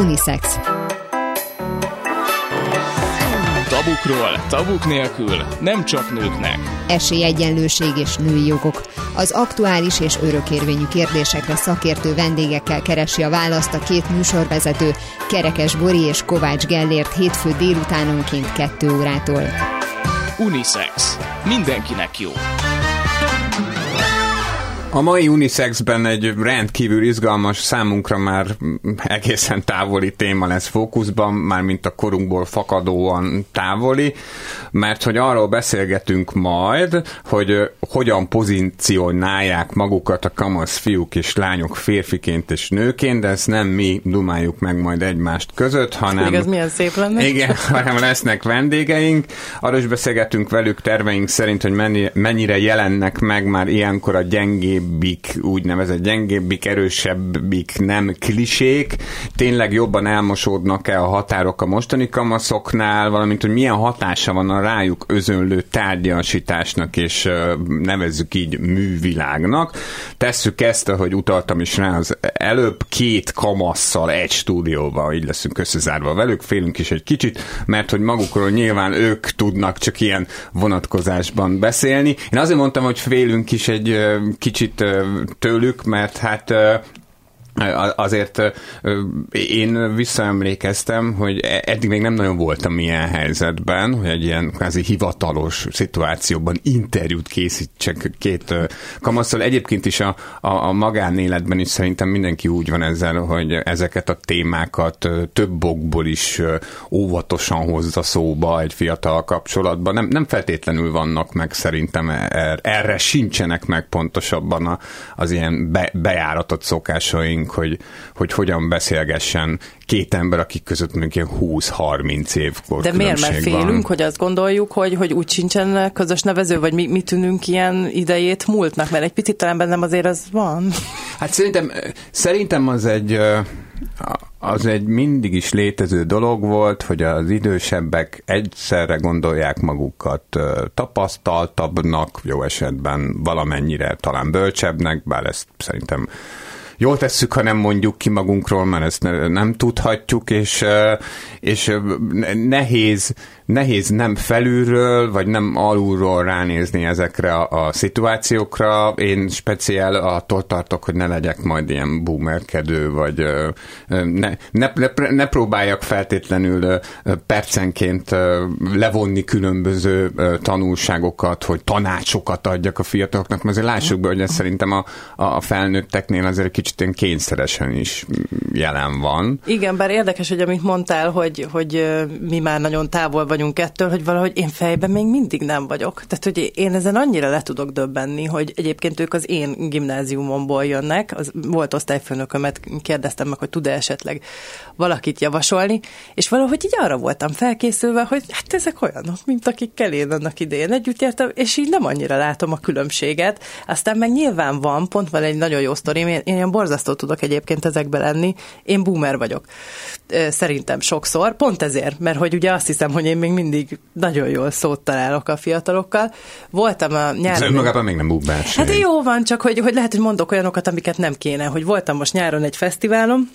Unisex. Tabukról, tabuk nélkül, nem csak nőknek. Esélyegyenlőség és női jogok. Az aktuális és örökérvényű kérdésekre szakértő vendégekkel keresi a választ a két műsorvezető, Kerekes Bori és Kovács Gellért hétfő délutánonként 2 órától. Unisex. Mindenkinek jó. A mai Unisexben egy rendkívül izgalmas, számunkra már egészen távoli téma lesz fókuszban, már mint a korunkból fakadóan távoli, mert hogy arról beszélgetünk majd, hogy hogyan pozícionálják magukat a kamasz fiúk és lányok férfiként és nőként, de ezt nem mi dumáljuk meg majd egymást között, hanem... Igaz, milyen szép lenne. Igen, hanem lesznek vendégeink. Arról is beszélgetünk velük terveink szerint, hogy mennyire jelennek meg már ilyenkor a gyengébb gyengébbik, úgynevezett gyengébbik, erősebbik nem klisék, tényleg jobban elmosódnak-e a határok a mostani kamaszoknál, valamint, hogy milyen hatása van a rájuk özönlő tárgyasításnak, és nevezzük így művilágnak. Tesszük ezt, ahogy utaltam is rá az előbb, két kamasszal egy stúdióban, így leszünk összezárva velük, félünk is egy kicsit, mert hogy magukról nyilván ők tudnak csak ilyen vonatkozásban beszélni. Én azért mondtam, hogy félünk is egy kicsit kicsit tőlük, mert hát Azért én visszaemlékeztem, hogy e-, eddig még nem nagyon voltam ilyen helyzetben, hogy egy ilyen kvázi hivatalos szituációban interjút készítsek két kamasztal. Egyébként is a, a, a magánéletben is szerintem mindenki úgy van ezzel, hogy ezeket a témákat több okból is óvatosan hozza szóba egy fiatal kapcsolatban. Nem, nem feltétlenül vannak meg szerintem er, erre sincsenek meg pontosabban az ilyen be, bejáratott szokásaink, hogy, hogy hogyan beszélgessen két ember, akik között mondjuk ilyen 20-30 év De miért? Mert félünk, van. hogy azt gondoljuk, hogy, hogy úgy sincsen közös nevező, vagy mi, mi tűnünk ilyen idejét múltnak, mert egy picit talán bennem azért az van. Hát szerintem, szerintem az egy az egy mindig is létező dolog volt, hogy az idősebbek egyszerre gondolják magukat tapasztaltabbnak, jó esetben valamennyire talán bölcsebbnek, bár ezt szerintem jól tesszük, ha nem mondjuk ki magunkról, mert ezt nem tudhatjuk, és, és nehéz nehéz nem felülről, vagy nem alulról ránézni ezekre a, a szituációkra. Én speciál attól tartok, hogy ne legyek majd ilyen boomerkedő, vagy ne, ne, ne, ne próbáljak feltétlenül percenként levonni különböző tanulságokat, hogy tanácsokat adjak a fiataloknak, mert azért lássuk be, hogy ez szerintem a, a felnőtteknél azért kicsit ilyen kényszeresen is jelen van. Igen, bár érdekes, hogy amit mondtál, hogy, hogy mi már nagyon távol vagy vagyunk ettől, hogy valahogy én fejben még mindig nem vagyok. Tehát, hogy én ezen annyira le tudok döbbenni, hogy egyébként ők az én gimnáziumomból jönnek, az volt osztályfőnökömet, kérdeztem meg, hogy tud-e esetleg valakit javasolni, és valahogy így arra voltam felkészülve, hogy hát ezek olyanok, mint akikkel én annak idején együtt jártam, és így nem annyira látom a különbséget. Aztán meg nyilván van, pont van egy nagyon jó sztorim, én, én ilyen borzasztó tudok egyébként ezekbe lenni, én boomer vagyok. Szerintem sokszor, pont ezért, mert hogy ugye azt hiszem, hogy én még mindig nagyon jól szót találok a fiatalokkal. Voltam a nyáron... Ez önmagában még nem boomer. Hát jó van, csak hogy, hogy lehet, hogy mondok olyanokat, amiket nem kéne, hogy voltam most nyáron egy fesztiválon,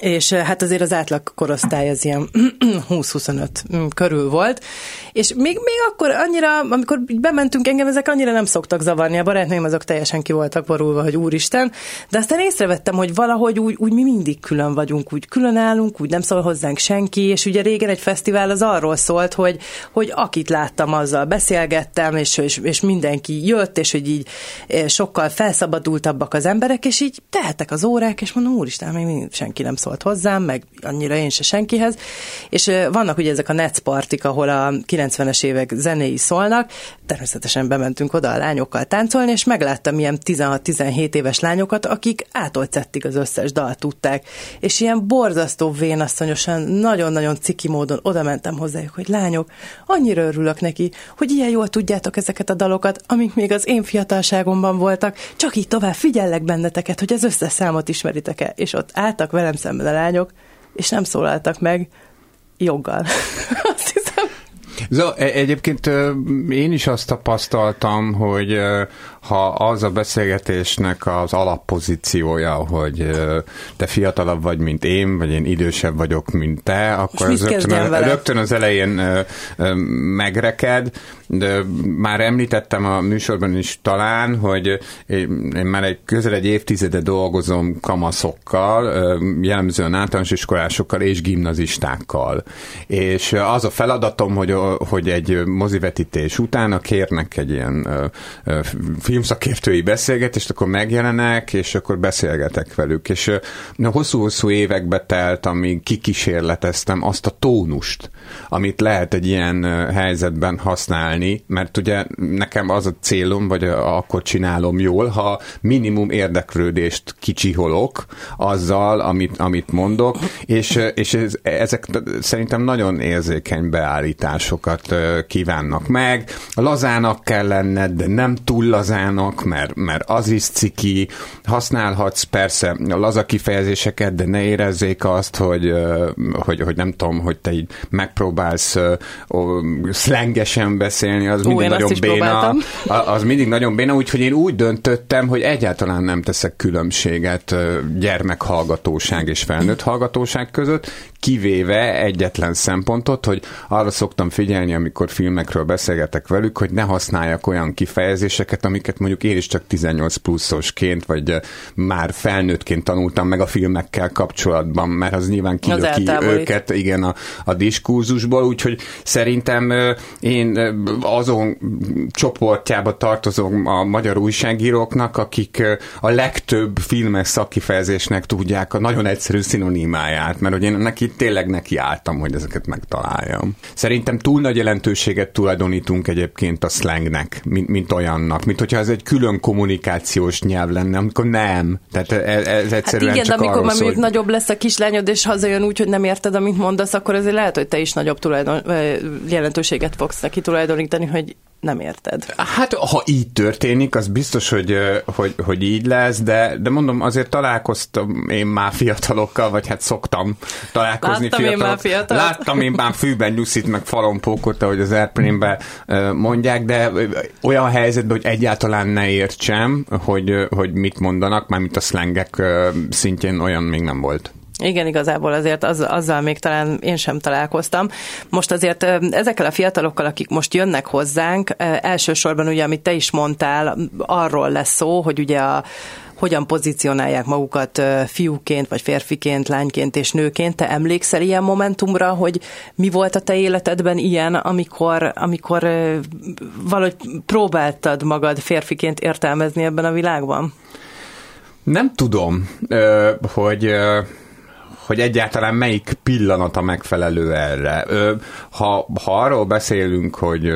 és hát azért az átlag korosztály az ilyen 20-25 mm, körül volt, és még, még akkor annyira, amikor bementünk engem, ezek annyira nem szoktak zavarni, a barátnőim azok teljesen ki voltak borulva, hogy úristen, de aztán észrevettem, hogy valahogy úgy, úgy mi mindig külön vagyunk, úgy külön állunk, úgy nem szól hozzánk senki, és ugye régen egy fesztivál az arról szólt, hogy, hogy akit láttam, azzal beszélgettem, és, és, és mindenki jött, és hogy így sokkal felszabadultabbak az emberek, és így tehetek az órák, és mondom, úristen, még senki nem szólt hozzám, meg annyira én se senkihez, és vannak ugye ezek a netpartik, ahol a 90-es évek zenéi szólnak, természetesen bementünk oda a lányokkal táncolni, és megláttam ilyen 16-17 éves lányokat, akik átolcettig az összes dalt tudták, és ilyen borzasztó vénasszonyosan, nagyon-nagyon ciki módon oda mentem hozzájuk, hogy lányok, annyira örülök neki, hogy ilyen jól tudjátok ezeket a dalokat, amik még az én fiatalságomban voltak, csak így tovább figyellek benneteket, hogy az összes számot ismeritek-e, és ott álltak velem szemben a lányok, és nem szólaltak meg joggal. Azt hiszem. Zo, egyébként én is azt tapasztaltam, hogy ha az a beszélgetésnek az alappozíciója, hogy te fiatalabb vagy, mint én, vagy én idősebb vagyok, mint te, akkor az rögtön, rögtön az elején megreked, de már említettem a műsorban is talán, hogy én már egy közel egy évtizede dolgozom kamaszokkal, jellemzően általános iskolásokkal és gimnazistákkal. És az a feladatom, hogy, hogy egy mozivetítés után kérnek egy ilyen filmszakértői beszélgetést, akkor megjelenek, és akkor beszélgetek velük. És hosszú-hosszú évekbe telt, amíg kikísérleteztem azt a tónust, amit lehet egy ilyen helyzetben használni, mert ugye nekem az a célom, vagy akkor csinálom jól, ha minimum érdeklődést kicsiholok azzal, amit, amit mondok, és, és ez, ezek szerintem nagyon érzékeny beállításosokat kívánnak meg. Lazának kell lenned, de nem túl lazának, mert, mert az is ciki. Használhatsz persze laza kifejezéseket, de ne érezzék azt, hogy, hogy, hogy nem tudom, hogy te így megpróbálsz szlengesen beszélni, az Ó, mindig nagyon béna. Az mindig nagyon béna, úgyhogy én úgy döntöttem, hogy egyáltalán nem teszek különbséget gyermekhallgatóság és felnőtt hallgatóság között, kivéve egyetlen szempontot, hogy arra szoktam figyelni, amikor filmekről beszélgetek velük, hogy ne használjak olyan kifejezéseket, amiket mondjuk én is csak 18 pluszosként, vagy már felnőttként tanultam meg a filmekkel kapcsolatban, mert az nyilván kilöki őket, igen, a, a diskurzusból, úgyhogy szerintem én azon csoportjába tartozom a magyar újságíróknak, akik a legtöbb filmes szakkifejezésnek tudják a nagyon egyszerű szinonimáját, mert hogy én neki tényleg neki álltam, hogy ezeket megtaláljam. Szerintem túl nagy jelentőséget tulajdonítunk egyébként a slangnek, mint, mint olyannak, mint hogyha ez egy külön kommunikációs nyelv lenne, amikor nem. Tehát ez, ez egyszerűen hát igen, csak amikor már mondjuk nagyobb lesz a kislányod, és hazajön úgy, hogy nem érted, amit mondasz, akkor azért lehet, hogy te is nagyobb tulajdon, jelentőséget fogsz neki tulajdonítani, hogy nem érted. Hát, ha így történik, az biztos, hogy, hogy, hogy így lesz, de, de mondom, azért találkoztam én már fiatalokkal, vagy hát szoktam találkozni Láttam fiatalok. én már fiatal. Láttam én már fűben nyuszit, meg falompókot, ahogy az airplane mondják, de olyan helyzetben, hogy egyáltalán ne értsem, hogy, hogy mit mondanak, mármint a szlengek szintjén olyan még nem volt. Igen, igazából azért az, azzal még talán én sem találkoztam. Most azért ezekkel a fiatalokkal, akik most jönnek hozzánk, elsősorban ugye, amit te is mondtál, arról lesz szó, hogy ugye a hogyan pozícionálják magukat fiúként, vagy férfiként, lányként és nőként. Te emlékszel ilyen momentumra, hogy mi volt a te életedben ilyen, amikor, amikor valahogy próbáltad magad férfiként értelmezni ebben a világban? Nem tudom, hogy hogy egyáltalán melyik pillanat a megfelelő erre. Ha, ha arról beszélünk, hogy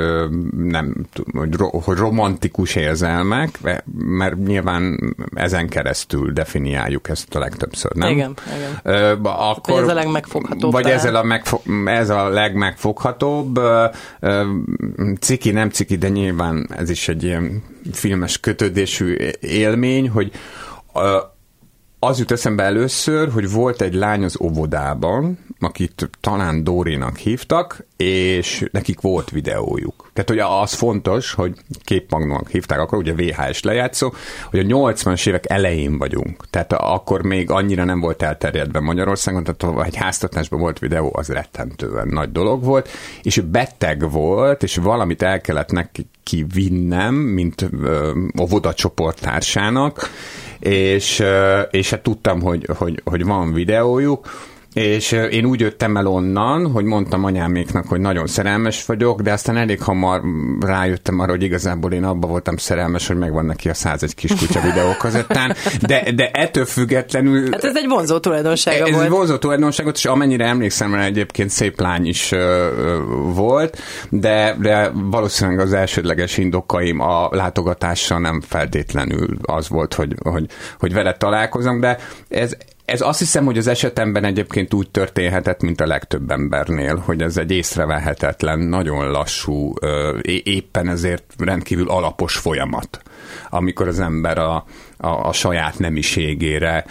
nem hogy, hogy romantikus érzelmek, mert nyilván ezen keresztül definiáljuk ezt a legtöbbször, nem? Igen, igen. Akkor, vagy ez a legmegfoghatóbb. Vagy ez a, megfog, ez a legmegfoghatóbb. Ciki, nem ciki, de nyilván ez is egy ilyen filmes kötődésű élmény, hogy az jut eszembe először, hogy volt egy lány az óvodában, akit talán Dórinak hívtak, és nekik volt videójuk. Tehát hogy az fontos, hogy képmagnónak hívták, akkor ugye VHS lejátszó, hogy a 80-as évek elején vagyunk. Tehát akkor még annyira nem volt elterjedve Magyarországon, tehát ha egy háztatásban volt videó, az rettentően nagy dolog volt, és beteg volt, és valamit el kellett neki vinnem, mint óvoda csoporttársának, és, és hát tudtam, hogy, hogy, hogy van videójuk, és én úgy jöttem el onnan, hogy mondtam anyáméknak, hogy nagyon szerelmes vagyok, de aztán elég hamar rájöttem arra, hogy igazából én abba voltam szerelmes, hogy megvan neki a 101 kutya videókazettán, de, de ettől függetlenül... Hát ez egy vonzó tulajdonsága ez volt. Ez egy vonzó tulajdonságot, és amennyire emlékszem rá egyébként szép lány is ö, volt, de, de valószínűleg az elsődleges indokaim a látogatással nem feltétlenül az volt, hogy, hogy, hogy vele találkozom, de ez Ez azt hiszem, hogy az esetemben egyébként úgy történhetett, mint a legtöbb embernél, hogy ez egy észrevehetetlen, nagyon lassú, éppen ezért rendkívül alapos folyamat amikor az ember a, a, a saját nemiségére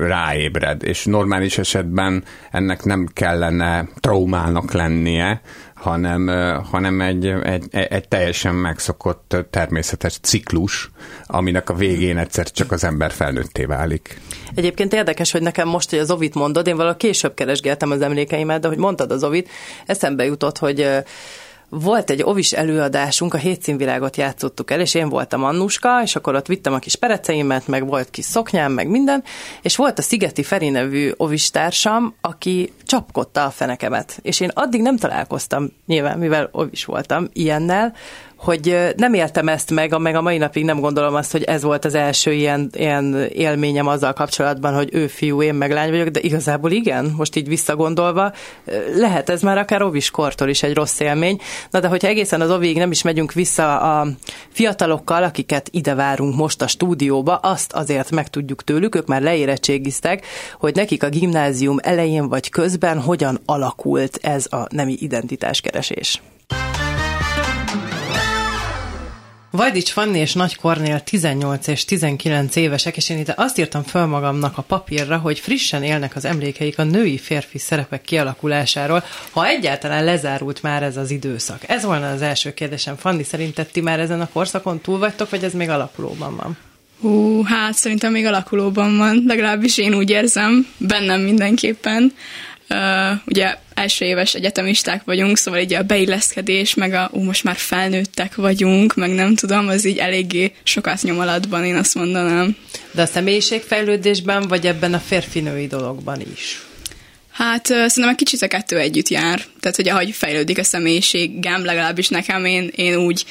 ráébred. És normális esetben ennek nem kellene traumának lennie, hanem, hanem egy, egy, egy teljesen megszokott természetes ciklus, aminek a végén egyszer csak az ember felnőtté válik. Egyébként érdekes, hogy nekem most, hogy az Ovit mondod, én valahogy később keresgéltem az emlékeimet, de hogy mondtad az Ovit, eszembe jutott, hogy volt egy ovis előadásunk, a hétszínvilágot játszottuk el, és én voltam Annuska, és akkor ott vittem a kis pereceimet, meg volt kis szoknyám, meg minden, és volt a Szigeti Feri nevű ovis társam, aki csapkodta a fenekemet. És én addig nem találkoztam, nyilván, mivel ovis voltam, ilyennel, hogy nem éltem ezt meg, meg a mai napig nem gondolom azt, hogy ez volt az első ilyen, ilyen élményem azzal kapcsolatban, hogy ő fiú, én meg lány vagyok, de igazából igen, most így visszagondolva, lehet ez már akár ovis kortól is egy rossz élmény. Na de hogyha egészen az ovig nem is megyünk vissza a fiatalokkal, akiket ide várunk most a stúdióba, azt azért meg tudjuk tőlük, ők már leérettségiztek, hogy nekik a gimnázium elején vagy közben hogyan alakult ez a nemi identitáskeresés. Vajdics Fanni és Nagy Kornél 18 és 19 évesek, és én itt azt írtam föl magamnak a papírra, hogy frissen élnek az emlékeik a női-férfi szerepek kialakulásáról, ha egyáltalán lezárult már ez az időszak. Ez volna az első kérdésem. Fanni, szerinted ti már ezen a korszakon túl vagytok, vagy ez még alakulóban van? Hú, hát szerintem még alakulóban van, legalábbis én úgy érzem, bennem mindenképpen. Uh, ugye első éves egyetemisták vagyunk, szóval így a beilleszkedés, meg a ú, most már felnőttek vagyunk, meg nem tudom, az így eléggé sokat nyom alatban, én azt mondanám. De a személyiségfejlődésben, vagy ebben a férfinői dologban is? Hát szerintem egy kicsit a kettő együtt jár. Tehát, hogy ahogy fejlődik a személyiségem, legalábbis nekem én, én úgy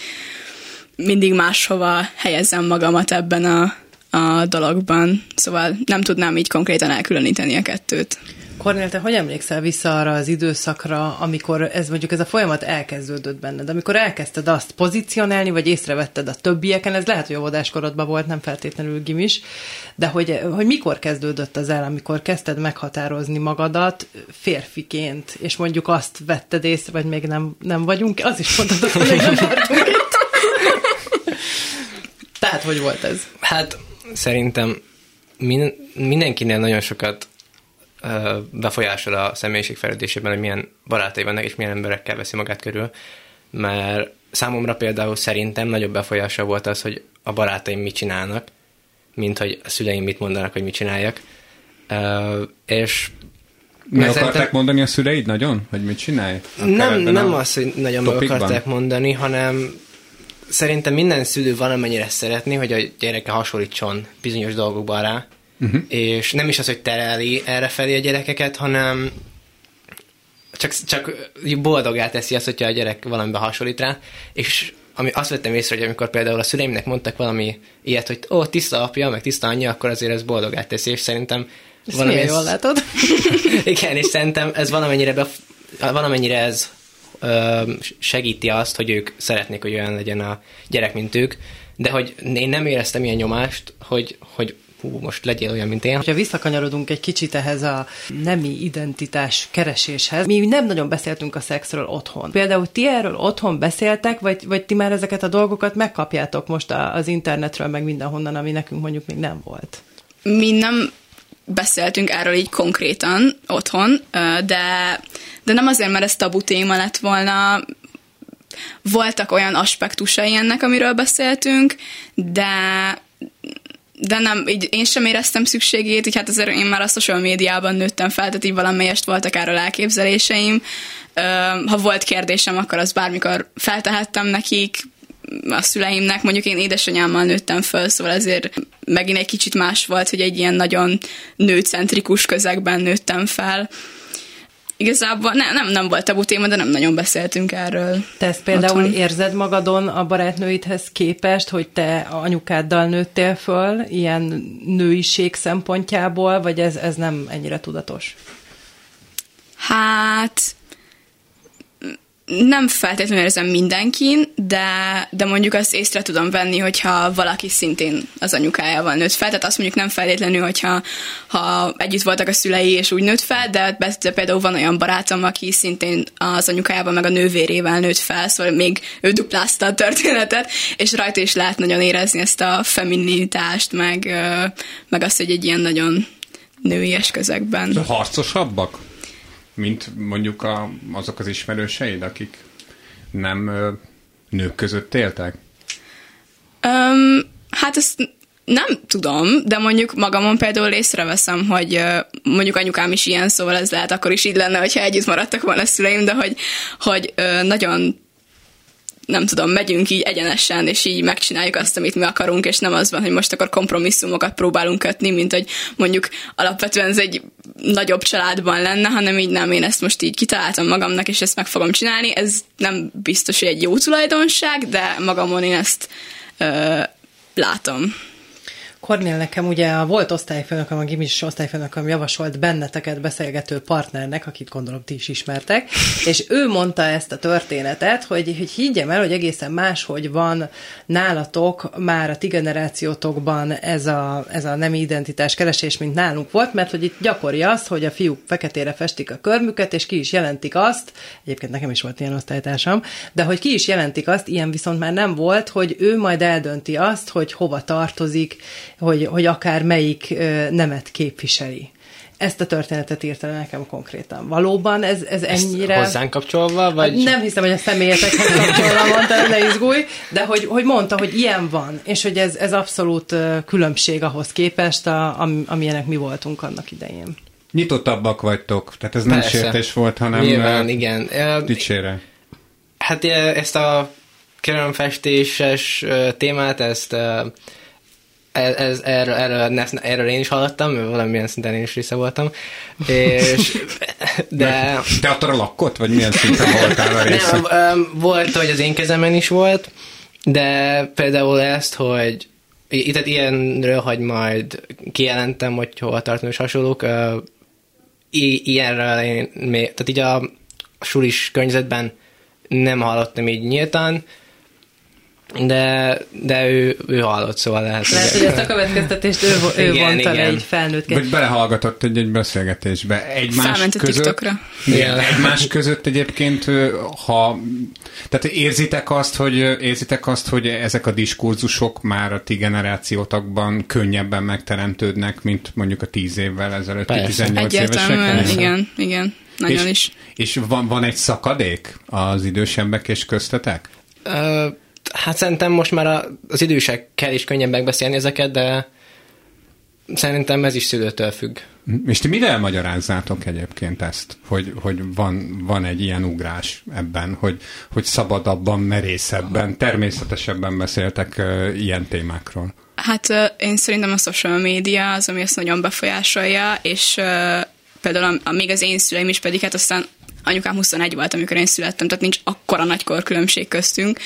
mindig máshova helyezem magamat ebben a, a dologban. Szóval nem tudnám így konkrétan elkülöníteni a kettőt. Kornél, te hogy emlékszel vissza arra az időszakra, amikor ez mondjuk ez a folyamat elkezdődött benned, amikor elkezdted azt pozícionálni, vagy észrevetted a többieken, ez lehet, hogy óvodáskorodban volt, nem feltétlenül gimis, de hogy, hogy mikor kezdődött az el, amikor kezdted meghatározni magadat férfiként, és mondjuk azt vetted észre, vagy még nem, nem vagyunk, az is mondtad, hogy nem tartunk itt. Tehát, hogy volt ez? Hát szerintem min- mindenkinél nagyon sokat befolyásol a személyiség fejlődésében, hogy milyen barátai vannak, és milyen emberekkel veszi magát körül, mert számomra például szerintem nagyobb befolyása volt az, hogy a barátaim mit csinálnak, mint hogy a szüleim mit mondanak, hogy mit csináljak. és meg akarták szerintem... mondani a szüleid nagyon, hogy mit csinálj? Nem, nem az, hogy nagyon meg akarták mondani, hanem szerintem minden szülő valamennyire szeretni, hogy a gyereke hasonlítson bizonyos dolgokban rá, uh-huh. és nem is az, hogy tereli erre felé a gyerekeket, hanem csak, csak boldogá teszi azt, hogyha a gyerek valamiben hasonlít rá, és ami azt vettem észre, hogy amikor például a szüleimnek mondtak valami ilyet, hogy ó, tiszta apja, meg tiszta anyja, akkor azért ez boldogá teszi, és szerintem ezt valami ez... jól látod. Igen, és szerintem ez valamennyire, bef... valamennyire ez ö, segíti azt, hogy ők szeretnék, hogy olyan legyen a gyerek, mint ők, de hogy én nem éreztem ilyen nyomást, hogy, hogy hú, most legyél olyan, mint én. Ha visszakanyarodunk egy kicsit ehhez a nemi identitás kereséshez, mi nem nagyon beszéltünk a szexről otthon. Például ti erről otthon beszéltek, vagy, vagy ti már ezeket a dolgokat megkapjátok most az internetről, meg mindenhonnan, ami nekünk mondjuk még nem volt? Mi nem beszéltünk erről így konkrétan otthon, de, de nem azért, mert ez tabu téma lett volna, voltak olyan aspektusai ennek, amiről beszéltünk, de de nem, így én sem éreztem szükségét, így hát azért én már a social médiában nőttem fel, tehát így valamelyest voltak erről elképzeléseim. Ha volt kérdésem, akkor azt bármikor feltehettem nekik, a szüleimnek, mondjuk én édesanyámmal nőttem föl, szóval ezért megint egy kicsit más volt, hogy egy ilyen nagyon nőcentrikus közegben nőttem fel igazából ne, nem, nem volt tabu téma, de nem nagyon beszéltünk erről. Te ezt például otthon. érzed magadon a barátnőidhez képest, hogy te anyukáddal nőttél föl, ilyen nőiség szempontjából, vagy ez, ez nem ennyire tudatos? Hát nem feltétlenül érzem mindenkin, de, de mondjuk azt észre tudom venni, hogyha valaki szintén az anyukájával nőtt fel. Tehát azt mondjuk nem feltétlenül, hogyha ha együtt voltak a szülei és úgy nőtt fel, de, de például van olyan barátom, aki szintén az anyukájával meg a nővérével nőtt fel, szóval még ő duplázta a történetet, és rajta is lehet nagyon érezni ezt a femininitást, meg, meg azt, hogy egy ilyen nagyon nőies közegben. Harcosabbak? Mint mondjuk a, azok az ismerőseid, akik nem ö, nők között éltek? Um, hát ezt nem tudom, de mondjuk magamon például észreveszem, hogy mondjuk anyukám is ilyen, szóval ez lehet akkor is így lenne, hogyha együtt maradtak volna a szüleim, de hogy, hogy nagyon nem tudom, megyünk így egyenesen, és így megcsináljuk azt, amit mi akarunk, és nem az van, hogy most akkor kompromisszumokat próbálunk kötni, mint hogy mondjuk alapvetően ez egy nagyobb családban lenne, hanem így nem, én ezt most így kitaláltam magamnak, és ezt meg fogom csinálni. Ez nem biztos, hogy egy jó tulajdonság, de magamon én ezt ö, látom. Kornél nekem ugye a volt osztályfőnököm, a gimis osztályfőnököm javasolt benneteket beszélgető partnernek, akit gondolom ti is ismertek, és ő mondta ezt a történetet, hogy, hogy higgyem el, hogy egészen máshogy van nálatok már a ti generációtokban ez a, ez a nem identitás keresés, mint nálunk volt, mert hogy itt gyakori az, hogy a fiúk feketére festik a körmüket, és ki is jelentik azt, egyébként nekem is volt ilyen osztálytársam, de hogy ki is jelentik azt, ilyen viszont már nem volt, hogy ő majd eldönti azt, hogy hova tartozik, hogy, hogy akár melyik nemet képviseli. Ezt a történetet írta nekem konkrétan. Valóban ez, ez ennyire... Ezt hozzánk kapcsolva? Vagy... Nem hiszem, hogy a személyetekhez kapcsolva mondta, ne izgulj, de hogy, hogy mondta, hogy ilyen van, és hogy ez, ez abszolút különbség ahhoz képest, a, amilyenek mi voltunk annak idején. Nyitottabbak vagytok, tehát ez nem Persze. sértés volt, hanem Nyilván, igen. dicsére. Hát ezt a körömfestéses témát, ezt ez, ez, erről, erről, erről én is hallottam, mert valamilyen szinten én is része voltam. És, de... Te adtad a lakkot, vagy milyen szinten voltál a része? Nem, volt, hogy az én kezemen is volt, de például ezt, hogy itt ilyenről, hogy majd kijelentem, hogy hova tartom és hasonlók, ilyenről én még, tehát így a, a sulis környezetben nem hallottam így nyíltan, de, de ő, ő hallott, szóval lehet. Lehet, hogy ezt a következtetést ő, ő igen, vonta igen. egy felnőtt. Vagy belehallgatott egy, egy beszélgetésbe. Egymás Felment között, igen, egymás között egyébként, ha tehát érzitek azt, hogy érzitek azt, hogy ezek a diskurzusok már a ti generációtakban könnyebben megteremtődnek, mint mondjuk a tíz évvel ezelőtt, 18 évesek? Igen, igen, nagyon és, is. És van, van egy szakadék az idősebbek és köztetek? Uh, hát szerintem most már az idősekkel is könnyebb megbeszélni ezeket, de szerintem ez is szülőtől függ. És ti mivel magyarázzátok egyébként ezt, hogy, hogy van, van egy ilyen ugrás ebben, hogy, hogy szabadabban, merészebben, természetesebben beszéltek uh, ilyen témákról? Hát uh, én szerintem a social media az, ami ezt nagyon befolyásolja, és uh, például a, a, még az én szüleim is pedig hát aztán anyukám 21 volt, amikor én születtem, tehát nincs akkora nagy korkülönbség köztünk,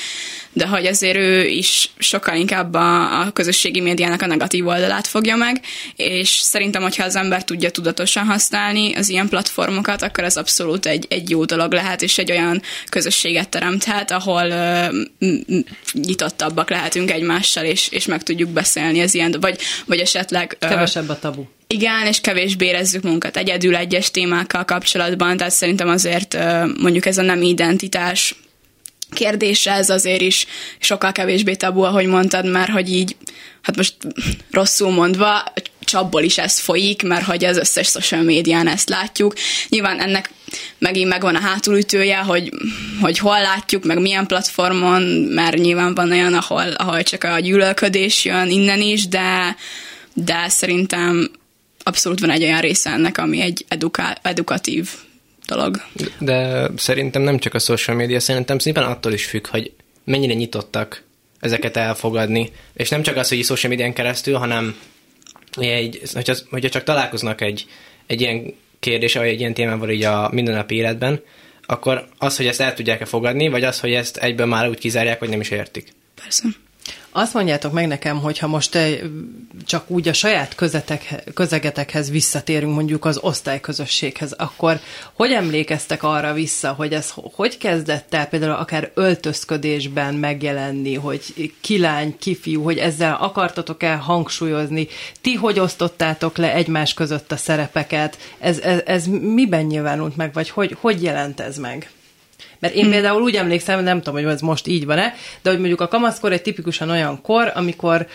de hogy azért ő is sokkal inkább a, a közösségi médiának a negatív oldalát fogja meg, és szerintem, hogyha az ember tudja tudatosan használni az ilyen platformokat, akkor ez abszolút egy, egy jó dolog lehet, és egy olyan közösséget teremthet, ahol uh, nyitottabbak lehetünk egymással, és, és meg tudjuk beszélni az ilyen, vagy, vagy esetleg... Uh, Kevesebb a tabu. Igen, és kevésbé érezzük munkat egyedül egyes témákkal kapcsolatban, tehát szerintem azért mondjuk ez a nem identitás kérdése ez azért is sokkal kevésbé tabu, ahogy mondtad, mert hogy így, hát most rosszul mondva, csapból is ez folyik, mert hogy az összes social médián ezt látjuk. Nyilván ennek megint megvan a hátulütője, hogy, hogy hol látjuk, meg milyen platformon, mert nyilván van olyan, ahol, ahol csak a gyűlölködés jön innen is, de, de szerintem abszolút van egy olyan része ennek, ami egy eduká- edukatív dolog. De szerintem nem csak a social media, szerintem szépen attól is függ, hogy mennyire nyitottak ezeket elfogadni. És nem csak az, hogy social médián keresztül, hanem egy, hogyha, hogyha csak találkoznak egy, egy ilyen kérdés, vagy egy ilyen témával így a mindennapi életben, akkor az, hogy ezt el tudják-e fogadni, vagy az, hogy ezt egyből már úgy kizárják, hogy nem is értik. Persze. Azt mondjátok meg nekem, hogy ha most csak úgy a saját közetek, közegetekhez visszatérünk, mondjuk az osztályközösséghez, akkor hogy emlékeztek arra vissza, hogy ez hogy kezdett el például akár öltözködésben megjelenni, hogy kilány, kifiú, hogy ezzel akartatok el hangsúlyozni, ti hogy osztottátok le egymás között a szerepeket, ez, ez, ez miben nyilvánult meg, vagy hogy, hogy jelent ez meg? Mert én hm. például úgy emlékszem, nem tudom, hogy ez most így van-e, de hogy mondjuk a kamaszkor egy tipikusan olyan kor, amikor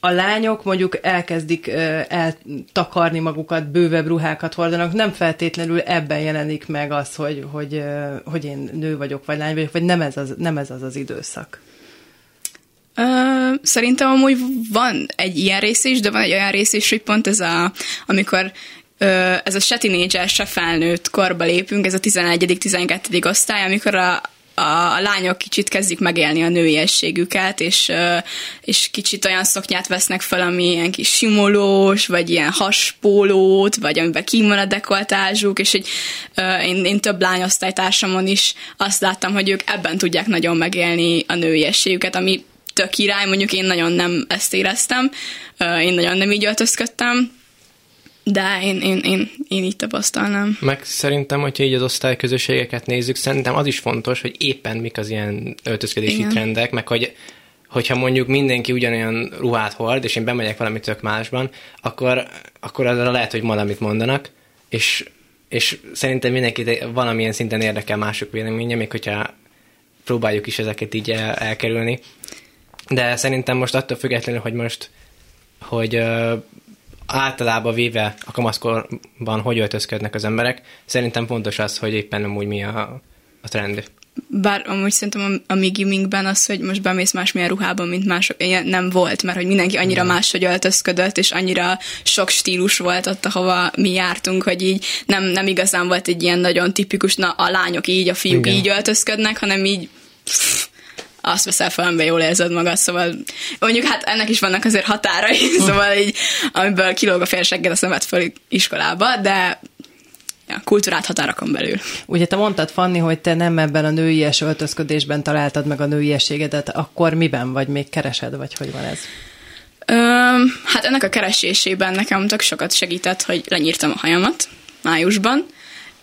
a lányok mondjuk elkezdik eltakarni magukat, bővebb ruhákat hordanak, nem feltétlenül ebben jelenik meg az, hogy, hogy, hogy én nő vagyok, vagy lány vagyok, vagy nem ez az, nem ez az, az időszak. Uh, szerintem amúgy van egy ilyen rész is, de van egy olyan rész is, hogy pont ez a, amikor ez a se tínédzser, se felnőtt korba lépünk, ez a 11.-12. osztály, amikor a, a, a lányok kicsit kezdik megélni a nőiességüket, és, és kicsit olyan szoknyát vesznek fel, ami ilyen kis simolós, vagy ilyen haspólót, vagy amiben kimon a dekoltázsuk, és egy, én, én több lányosztálytársamon is azt láttam, hogy ők ebben tudják nagyon megélni a nőiességüket, ami tök király, mondjuk én nagyon nem ezt éreztem, én nagyon nem így öltözködtem, de én, én, én, én így tapasztalnám. Meg szerintem, hogyha így az osztályközösségeket nézzük, szerintem az is fontos, hogy éppen mik az ilyen öltözkedési Igen. trendek, meg hogy hogyha mondjuk mindenki ugyanolyan ruhát hord, és én bemegyek valami tök másban, akkor, akkor arra lehet, hogy valamit mondanak, és, és szerintem mindenki valamilyen szinten érdekel mások véleménye, még hogyha próbáljuk is ezeket így el, elkerülni. De szerintem most attól függetlenül, hogy most hogy általában véve a kamaszkorban hogy öltözködnek az emberek, szerintem fontos az, hogy éppen amúgy mi a, a trend. Bár amúgy szerintem a, a mi gimminkben az, hogy most bemész másmilyen ruhában, mint mások, ilyen nem volt, mert hogy mindenki annyira máshogy öltözködött, és annyira sok stílus volt ott, ahova mi jártunk, hogy így nem, nem igazán volt egy ilyen nagyon tipikus, na a lányok így, a fiúk Igen. így öltözködnek, hanem így pff, azt veszel fel, amiben jól érzed magad, szóval mondjuk hát ennek is vannak azért határai, szóval így, amiből kilóg a félseggel a szemet föl iskolába, de ja, kultúrát határokon belül. Ugye te mondtad, Fanni, hogy te nem ebben a nőies öltözködésben találtad meg a nőiességedet, akkor miben vagy, még keresed, vagy hogy van ez? Ö, hát ennek a keresésében nekem tök sokat segített, hogy lenyírtam a hajamat májusban,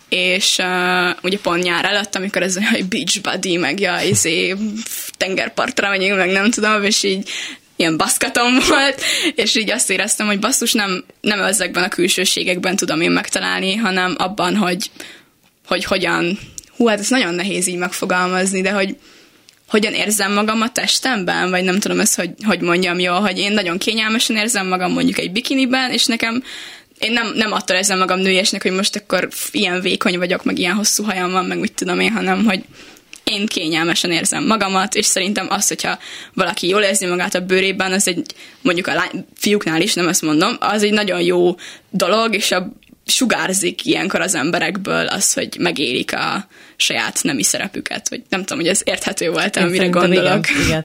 és uh, ugye pont nyár előtt, amikor ez olyan, hogy beach buddy, meg ja, izé, tengerpartra megyünk, meg nem tudom, és így ilyen baszkatom volt, és így azt éreztem, hogy basszus nem, nem ezekben a külsőségekben tudom én megtalálni, hanem abban, hogy, hogy hogyan, hú, hát ez nagyon nehéz így megfogalmazni, de hogy hogyan érzem magam a testemben, vagy nem tudom ezt, hogy, hogy mondjam jól, hogy én nagyon kényelmesen érzem magam mondjuk egy bikiniben, és nekem én nem, nem attól érzem magam nőiesnek, hogy most akkor ilyen vékony vagyok, meg ilyen hosszú hajam van, meg mit tudom én, hanem hogy én kényelmesen érzem magamat, és szerintem az, hogyha valaki jól érzi magát a bőrében, az egy, mondjuk a lány, fiúknál is, nem ezt mondom, az egy nagyon jó dolog, és a, sugárzik ilyenkor az emberekből az, hogy megélik a saját nemi szerepüket, vagy nem tudom, hogy ez érthető volt, amire gondolok. Igen, igen.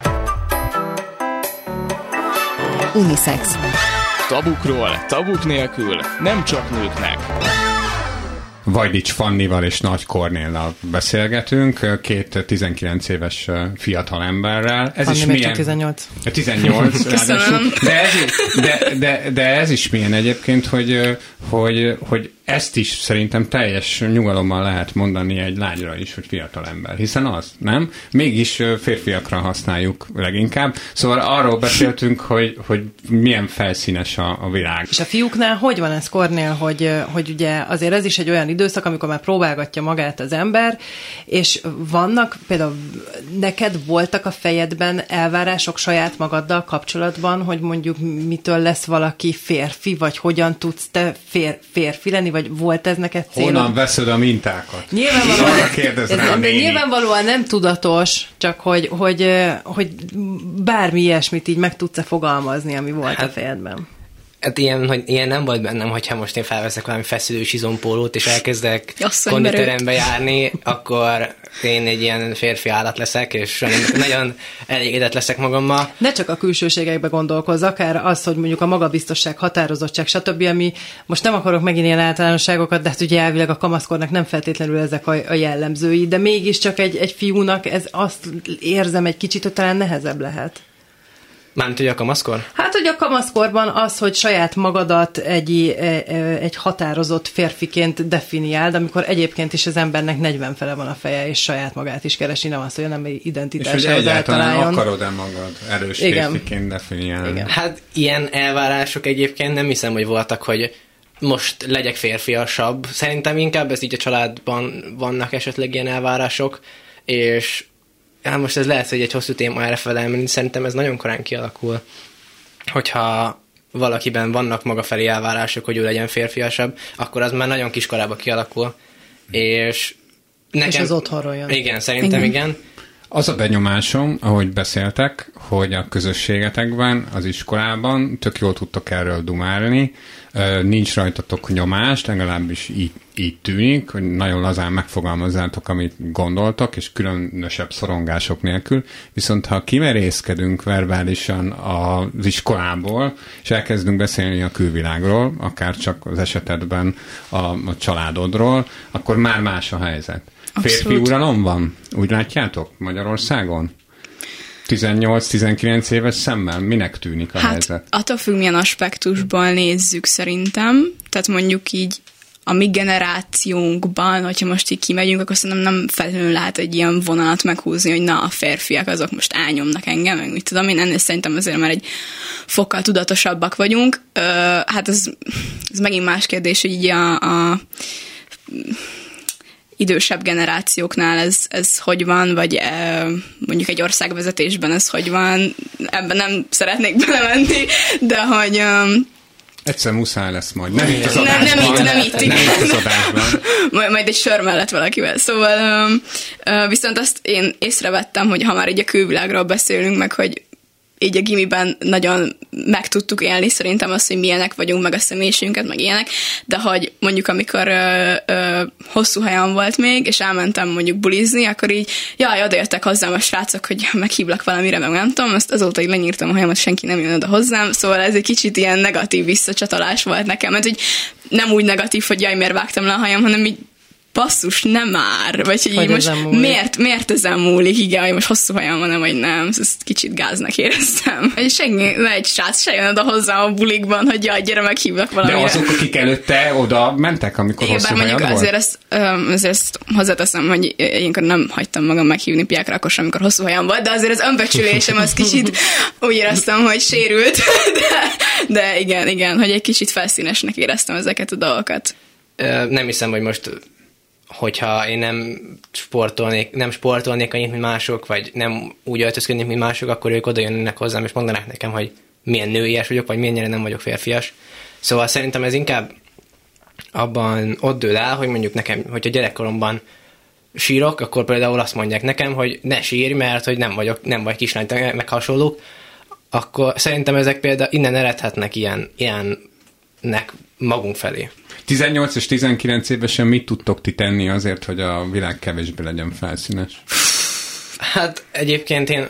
Unisex. Tabukról, tabuk nélkül, nem csak nőknek. Vajdics Fannival és Nagy Kornéllal beszélgetünk, két 19 éves fiatal emberrel. Ez Fanni is milyen... 18. 18, de ez, de, de, de ez is milyen egyébként, hogy, hogy, hogy ezt is szerintem teljes nyugalommal lehet mondani egy lányra is, hogy fiatal ember, hiszen az, nem? Mégis férfiakra használjuk leginkább. Szóval arról beszéltünk, hogy, hogy milyen felszínes a, a világ. És a fiúknál hogy van ez, Kornél, hogy, hogy ugye azért ez is egy olyan időszak, amikor már próbálgatja magát az ember, és vannak, például neked voltak a fejedben elvárások saját magaddal kapcsolatban, hogy mondjuk mitől lesz valaki férfi, vagy hogyan tudsz te fér, férfi lenni, vagy volt ez neked célod? Honnan veszed a mintákat? Nyilvánvalóan, ez, ez, de nyilvánvalóan nem tudatos, csak hogy, hogy, hogy bármi ilyesmit így meg tudsz-e fogalmazni, ami volt hát, a fejedben. Hát ilyen, hogy ilyen nem volt bennem, hogyha most én felveszek valami feszülős izompólót, és elkezdek konditerembe járni, akkor én egy ilyen férfi állat leszek, és nagyon elégedett leszek magammal. Ne csak a külsőségekbe gondolkozz, akár az, hogy mondjuk a magabiztosság, határozottság, stb., ami most nem akarok megint ilyen általánosságokat, de hát ugye elvileg a kamaszkornak nem feltétlenül ezek a, a jellemzői, de mégiscsak egy, egy fiúnak ez azt érzem egy kicsit, hogy talán nehezebb lehet. Mármint, hogy a kamaszkor? Hát, hogy a kamaszkorban az, hogy saját magadat egy, e, e, egy határozott férfiként definiáld, amikor egyébként is az embernek 40 fele van a feje, és saját magát is keresi, nem azt, hogy nem identitás. És hogy egyáltalán akarod-e magad erős Igen. férfiként definiálni? Igen. Hát ilyen elvárások egyébként nem hiszem, hogy voltak, hogy most legyek férfiasabb. Szerintem inkább ez így a családban vannak esetleg ilyen elvárások, és hát most ez lehet, hogy egy hosszú téma erre felelmenni, szerintem ez nagyon korán kialakul, hogyha valakiben vannak maga felé elvárások, hogy ő legyen férfiasabb, akkor az már nagyon kiskorában kialakul, és nekem... És az otthonról jön. Igen, szerintem igen. igen. Az a benyomásom, ahogy beszéltek, hogy a közösségetekben, az iskolában tök jól tudtok erről dumálni, nincs rajtatok nyomás, legalábbis így, így tűnik, hogy nagyon lazán megfogalmazzátok, amit gondoltok, és különösebb szorongások nélkül, viszont ha kimerészkedünk verbálisan az iskolából, és elkezdünk beszélni a külvilágról, akár csak az esetedben a, a családodról, akkor már más a helyzet. Férfi uralom van, úgy látjátok Magyarországon? 18-19 éves szemmel minek tűnik a hát, helyzet? attól függ, milyen aspektusból nézzük szerintem. Tehát mondjuk így a mi generációnkban, hogyha most így kimegyünk, akkor szerintem nem feltétlenül lehet egy ilyen vonalat meghúzni, hogy na, a férfiak azok most elnyomnak engem, meg mit tudom én, ennél szerintem azért már egy fokkal tudatosabbak vagyunk. Ö, hát ez, ez megint más kérdés, hogy így a, a idősebb generációknál ez, ez hogy van, vagy e, mondjuk egy országvezetésben ez hogy van, ebben nem szeretnék belemenni, de hogy... Um, Egyszer muszáj lesz majd. Nem itt az nem, nem itt, nem itt. Nem itt az majd, majd egy sör mellett valakivel. Szóval um, viszont azt én észrevettem, hogy ha már így a külvilágról beszélünk, meg hogy így a gimiben nagyon meg tudtuk élni szerintem azt, hogy milyenek vagyunk, meg a személyiségünket, meg ilyenek, de hogy mondjuk amikor ö, ö, hosszú hajam volt még, és elmentem mondjuk bulizni, akkor így, jaj, odajöttek hozzám a srácok, hogy meghívlak valamire, meg nem tudom, azt azóta így lenyírtam a hajamat, senki nem jön oda hozzám, szóval ez egy kicsit ilyen negatív visszacsatolás volt nekem, mert hogy nem úgy negatív, hogy jaj, miért vágtam le a hajam, hanem így basszus, nem már, vagy hogy, hogy most miért, miért ezen múlik, igen, hogy most hosszú hajam van, vagy nem, ezt kicsit gáznak éreztem. Hogy senki, ne egy srác se jön oda hozzá a bulikban, hogy jaj, gyere meghívlak valamire. De azok, akik előtte oda mentek, amikor igen, hosszú hajam volt? Azért ezt, azért ezt hozzáteszem, hogy ilyenkor nem hagytam magam meghívni piákra, akkor sem, amikor hosszú hajam volt, de azért az önbecsülésem az kicsit úgy éreztem, hogy sérült, de, de igen, igen, hogy egy kicsit felszínesnek éreztem ezeket a dolgokat. Nem hiszem, hogy most hogyha én nem sportolnék, nem sportolnék annyit, mint mások, vagy nem úgy öltözködnék, mint mások, akkor ők oda jönnek hozzám, és mondanák nekem, hogy milyen nőies vagyok, vagy milyen nem vagyok férfias. Szóval szerintem ez inkább abban ott dől el, hogy mondjuk nekem, hogyha gyerekkoromban sírok, akkor például azt mondják nekem, hogy ne sírj, mert hogy nem vagyok, nem vagy kislány, meg hasonlók, akkor szerintem ezek például innen eredhetnek ilyen, ilyennek magunk felé. 18 és 19 évesen mit tudtok ti tenni azért, hogy a világ kevésbé legyen felszínes? Hát egyébként én,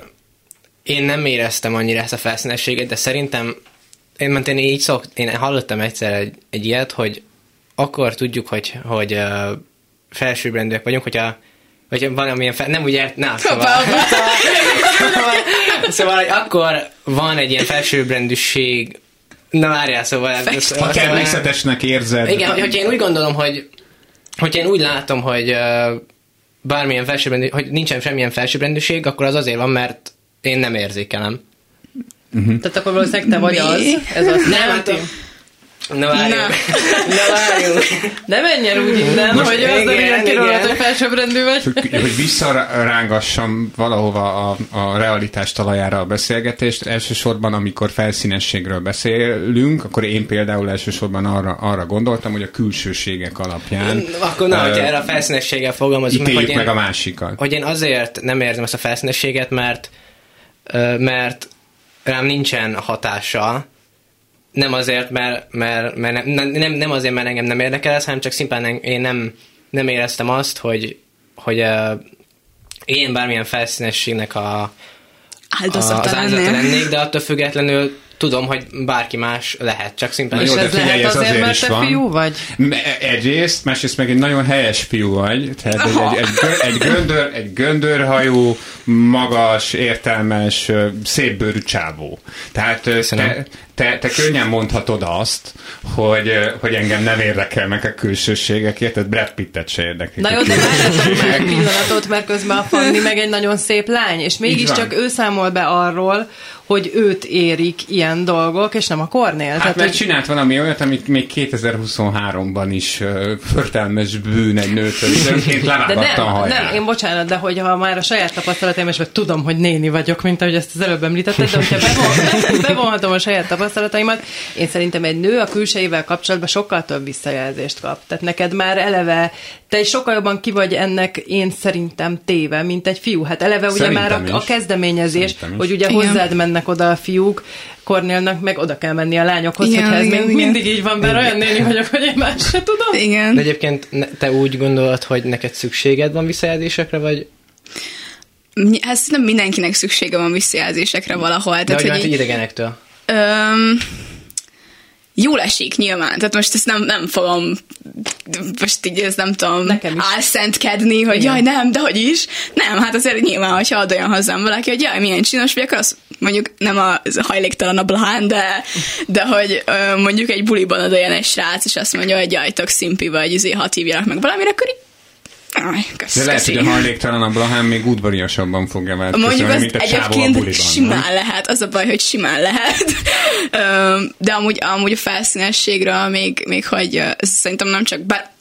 én nem éreztem annyira ezt a felszínességet, de szerintem én, mert én így szok, én hallottam egyszer egy, egy ilyet, hogy akkor tudjuk, hogy, hogy uh, felsőbbrendűek vagyunk, hogyha vagy valamilyen fel, nem ugye, na, szóval, szóval, szóval, hogy akkor van egy ilyen felsőbbrendűség Na várjál, szóval... Ez, ha természetesnek érzed. Igen, hogy, hogy én úgy gondolom, hogy hogy én úgy látom, hogy uh, bármilyen felsőbbrendű, hogy nincsen semmilyen felsőbbrendűség, akkor az azért van, mert én nem érzékelem. Uh-huh. Tehát akkor valószínűleg te vagy az. Ez azt nem, hát, Na várjunk. Na. Na várjunk. Ne menj el úgy innen, Most hogy az nem kirólod, hogy felsőbbrendű vagy. Hogy, hogy visszarángassam valahova a, a realitás talajára a beszélgetést. Elsősorban, amikor felszínességről beszélünk, akkor én például elsősorban arra, arra gondoltam, hogy a külsőségek alapján. Akkor na, hogy erre a felszínességgel fogalmazunk meg, hogy meg én, a másikat. Hogy én azért nem érzem ezt a felszínességet, mert mert rám nincsen hatása, nem azért, mert, mert, mert nem, nem, nem azért, mert engem nem érdekel ez, hanem csak szimplán én nem, nem éreztem azt, hogy, hogy uh, én bármilyen felszínességnek a, áldozata, az áldozata lennék, de attól függetlenül tudom, hogy bárki más lehet, csak szimplán. És jó, ez figyelj, lehet azért, azért mert te van. fiú vagy? Egyrészt, másrészt meg egy nagyon helyes fiú vagy, tehát egy, egy, egy, egy, göndör, egy göndörhajú, magas, értelmes, szép bőrű csávó. Tehát te, te, te könnyen mondhatod azt, hogy, hogy engem nem érdekelnek a külsőségek, érted? Brad Pittet se érdeklik. Na jó, de várjátok meg pillanatot, mert közben a Fanni meg egy nagyon szép lány, és mégiscsak ő számol be arról, hogy őt érik ilyen dolgok, és nem a Kornél. Hát Tehát, mert hogy... csinált valami olyat, amit még 2023-ban is uh, förtelmes bűn egy nőtől, önként de nem, nem, én bocsánat, de hogyha már a saját tapasztalataim, és tudom, hogy néni vagyok, mint ahogy ezt az előbb említetted, de hogyha bevon, bevonhatom a saját tapasztalataimat, én szerintem egy nő a külsejével kapcsolatban sokkal több visszajelzést kap. Tehát neked már eleve, te is sokkal jobban ki vagy ennek én szerintem téve, mint egy fiú. Hát eleve ugye szerintem már a, a kezdeményezés, hogy ugye Igen. hozzád mennek oda a fiúk, Kornélnak meg oda kell menni a lányokhoz, igen, hogyha ez igen, még igen. mindig így van, mert olyan néni vagyok, hogy én más se tudom. Igen. De egyébként te úgy gondolod, hogy neked szükséged van visszajelzésekre, vagy ez nem mindenkinek szüksége van visszajelzésekre valahol. De tehát, hogy, hogy idegenektől? Öm, jól esik nyilván, tehát most ezt nem, nem fogom most így ez nem tudom álszentkedni, hogy Igen. jaj nem, de hogy is. Nem, hát azért nyilván, hogyha ad olyan hozzám valaki, hogy jaj, milyen csinos vagy, akkor az mondjuk nem a hajléktalan a blahán, de, de hogy mondjuk egy buliban ad olyan egy srác, és azt mondja, hogy jaj, tök szimpi vagy, izé, hat hívjanak meg valamire, akkor így Aj, kösz, De lehet, hogy a hajléktalanabb Blahán még udvariasabban fogja változni, Mondjuk az mint a egyébként a buliban, simán nem? lehet, az a baj, hogy simán lehet. De amúgy, amúgy a felszínességről még, még hogy szerintem nem csak, bár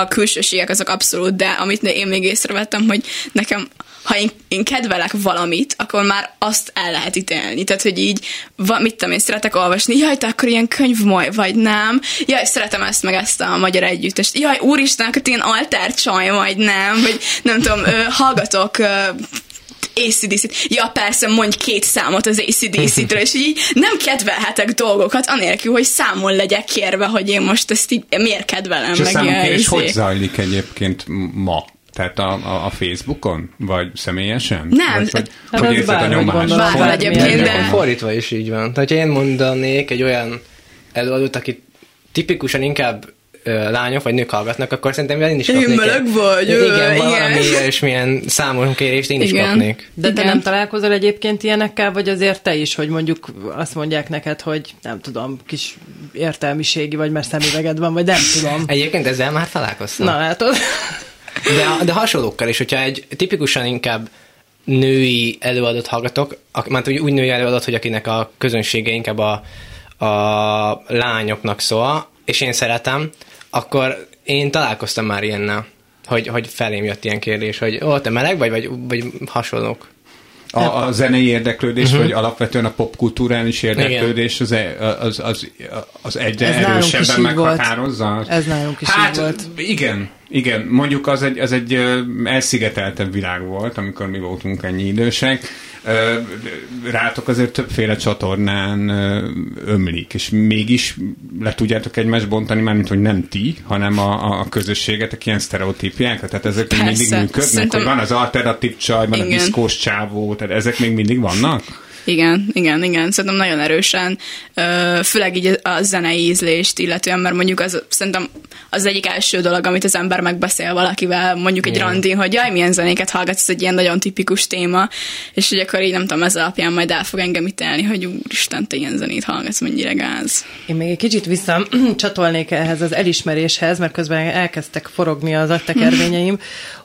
a külsőségek azok abszolút, de amit én még észrevettem, hogy nekem ha én, én kedvelek valamit, akkor már azt el lehet ítélni. Tehát, hogy így, va, mit tudom, én szeretek olvasni, jaj, te akkor ilyen könyv vagy nem, jaj, szeretem ezt meg ezt a magyar együttest, jaj, úristen, akkor ilyen alter csaj vagy nem, vagy nem tudom, ö, hallgatok ö, ACDC-t. Ja, persze, mondj két számot az ACDC-től, és így nem kedvelhetek dolgokat, anélkül, hogy számon legyek kérve, hogy én most ezt így miért kedvelem. És meg a számonkérés hogy zajlik egyébként ma? Tehát a, a, a Facebookon? Vagy személyesen? Nem. Vagy, vagy, hát hogy érzed a nyomást? Bárhol egyébként, de... Fordítva is így van. Tehát, ha én mondanék egy olyan előadót, aki tipikusan inkább lányok vagy nők hallgatnak, akkor szerintem én is kapnék. Én meleg vagy. Igen, igen, valami és milyen számonkérést én igen. is kapnék. De igen. te nem találkozol egyébként ilyenekkel, vagy azért te is, hogy mondjuk azt mondják neked, hogy nem tudom, kis értelmiségi vagy, mert szemüveged van, vagy nem tudom. Egyébként ezzel már találkoztam. Na, látod? De, de hasonlókkal is, hogyha egy tipikusan inkább női előadót hallgatok, mert úgy női előadót, hogy akinek a közönsége inkább a, a lányoknak szól, és én szeretem, akkor én találkoztam már ilyennel, hogy, hogy felém jött ilyen kérdés, hogy ó, te meleg vagy, vagy, vagy hasonlók. A, a zenei érdeklődés, uh-huh. vagy alapvetően a popkulturális érdeklődés az, e- az, az, az egyre Ez erősebben meghatározza? Volt. Ez nálunk is hát, így volt. igen, igen, mondjuk az egy, az egy elszigeteltebb világ volt, amikor mi voltunk ennyi idősek. Rátok azért többféle csatornán ömlik, és mégis le tudjátok egymást bontani, mármint, hogy nem ti, hanem a, a közösségetek ilyen sztereotípiák, tehát ezek Persze. még mindig működnek, Szerintem... hogy van az alternatív csaj, van Igen. a diszkós csávó, tehát ezek még mindig vannak? Igen, igen, igen, szerintem nagyon erősen, főleg így a zenei ízlést illetően, mert mondjuk az szerintem az egyik első dolog, amit az ember megbeszél valakivel, mondjuk egy randin, hogy jaj, milyen zenéket hallgatsz, ez egy ilyen nagyon tipikus téma, és hogy akkor így nem tudom, ez alapján majd el fog engem ítélni, hogy úristen, te ilyen zenét hallgatsz, mennyire gáz. Én még egy kicsit vissza csatolnék ehhez az elismeréshez, mert közben elkezdtek forogni az agytekervényeim,